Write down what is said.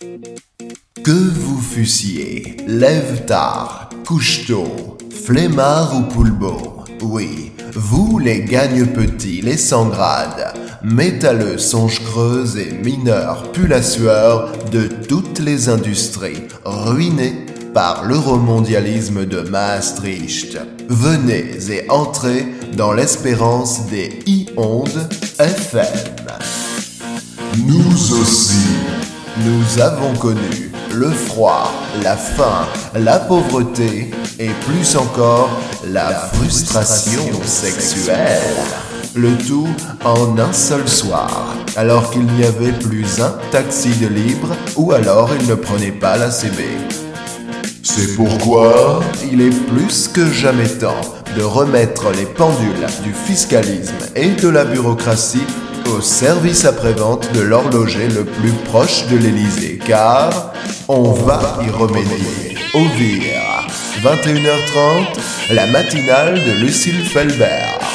Que vous fussiez, lève tard, couche tôt, flemmard ou poulbeau, oui, vous les gagne petits, les sans grades, métalleux songe creux et mineurs pu la sueur de toutes les industries, ruinés par l'euromondialisme de Maastricht. Venez et entrez dans l'espérance des I-ondes FM. Nous avons connu le froid, la faim, la pauvreté et plus encore la frustration sexuelle. Le tout en un seul soir, alors qu'il n'y avait plus un taxi de libre ou alors il ne prenait pas la CB. C'est pourquoi il est plus que jamais temps de remettre les pendules du fiscalisme et de la bureaucratie au service après-vente de l'horloger le plus proche de l'Élysée, car on va y remédier. Au vire, 21h30, la matinale de Lucille Felbert.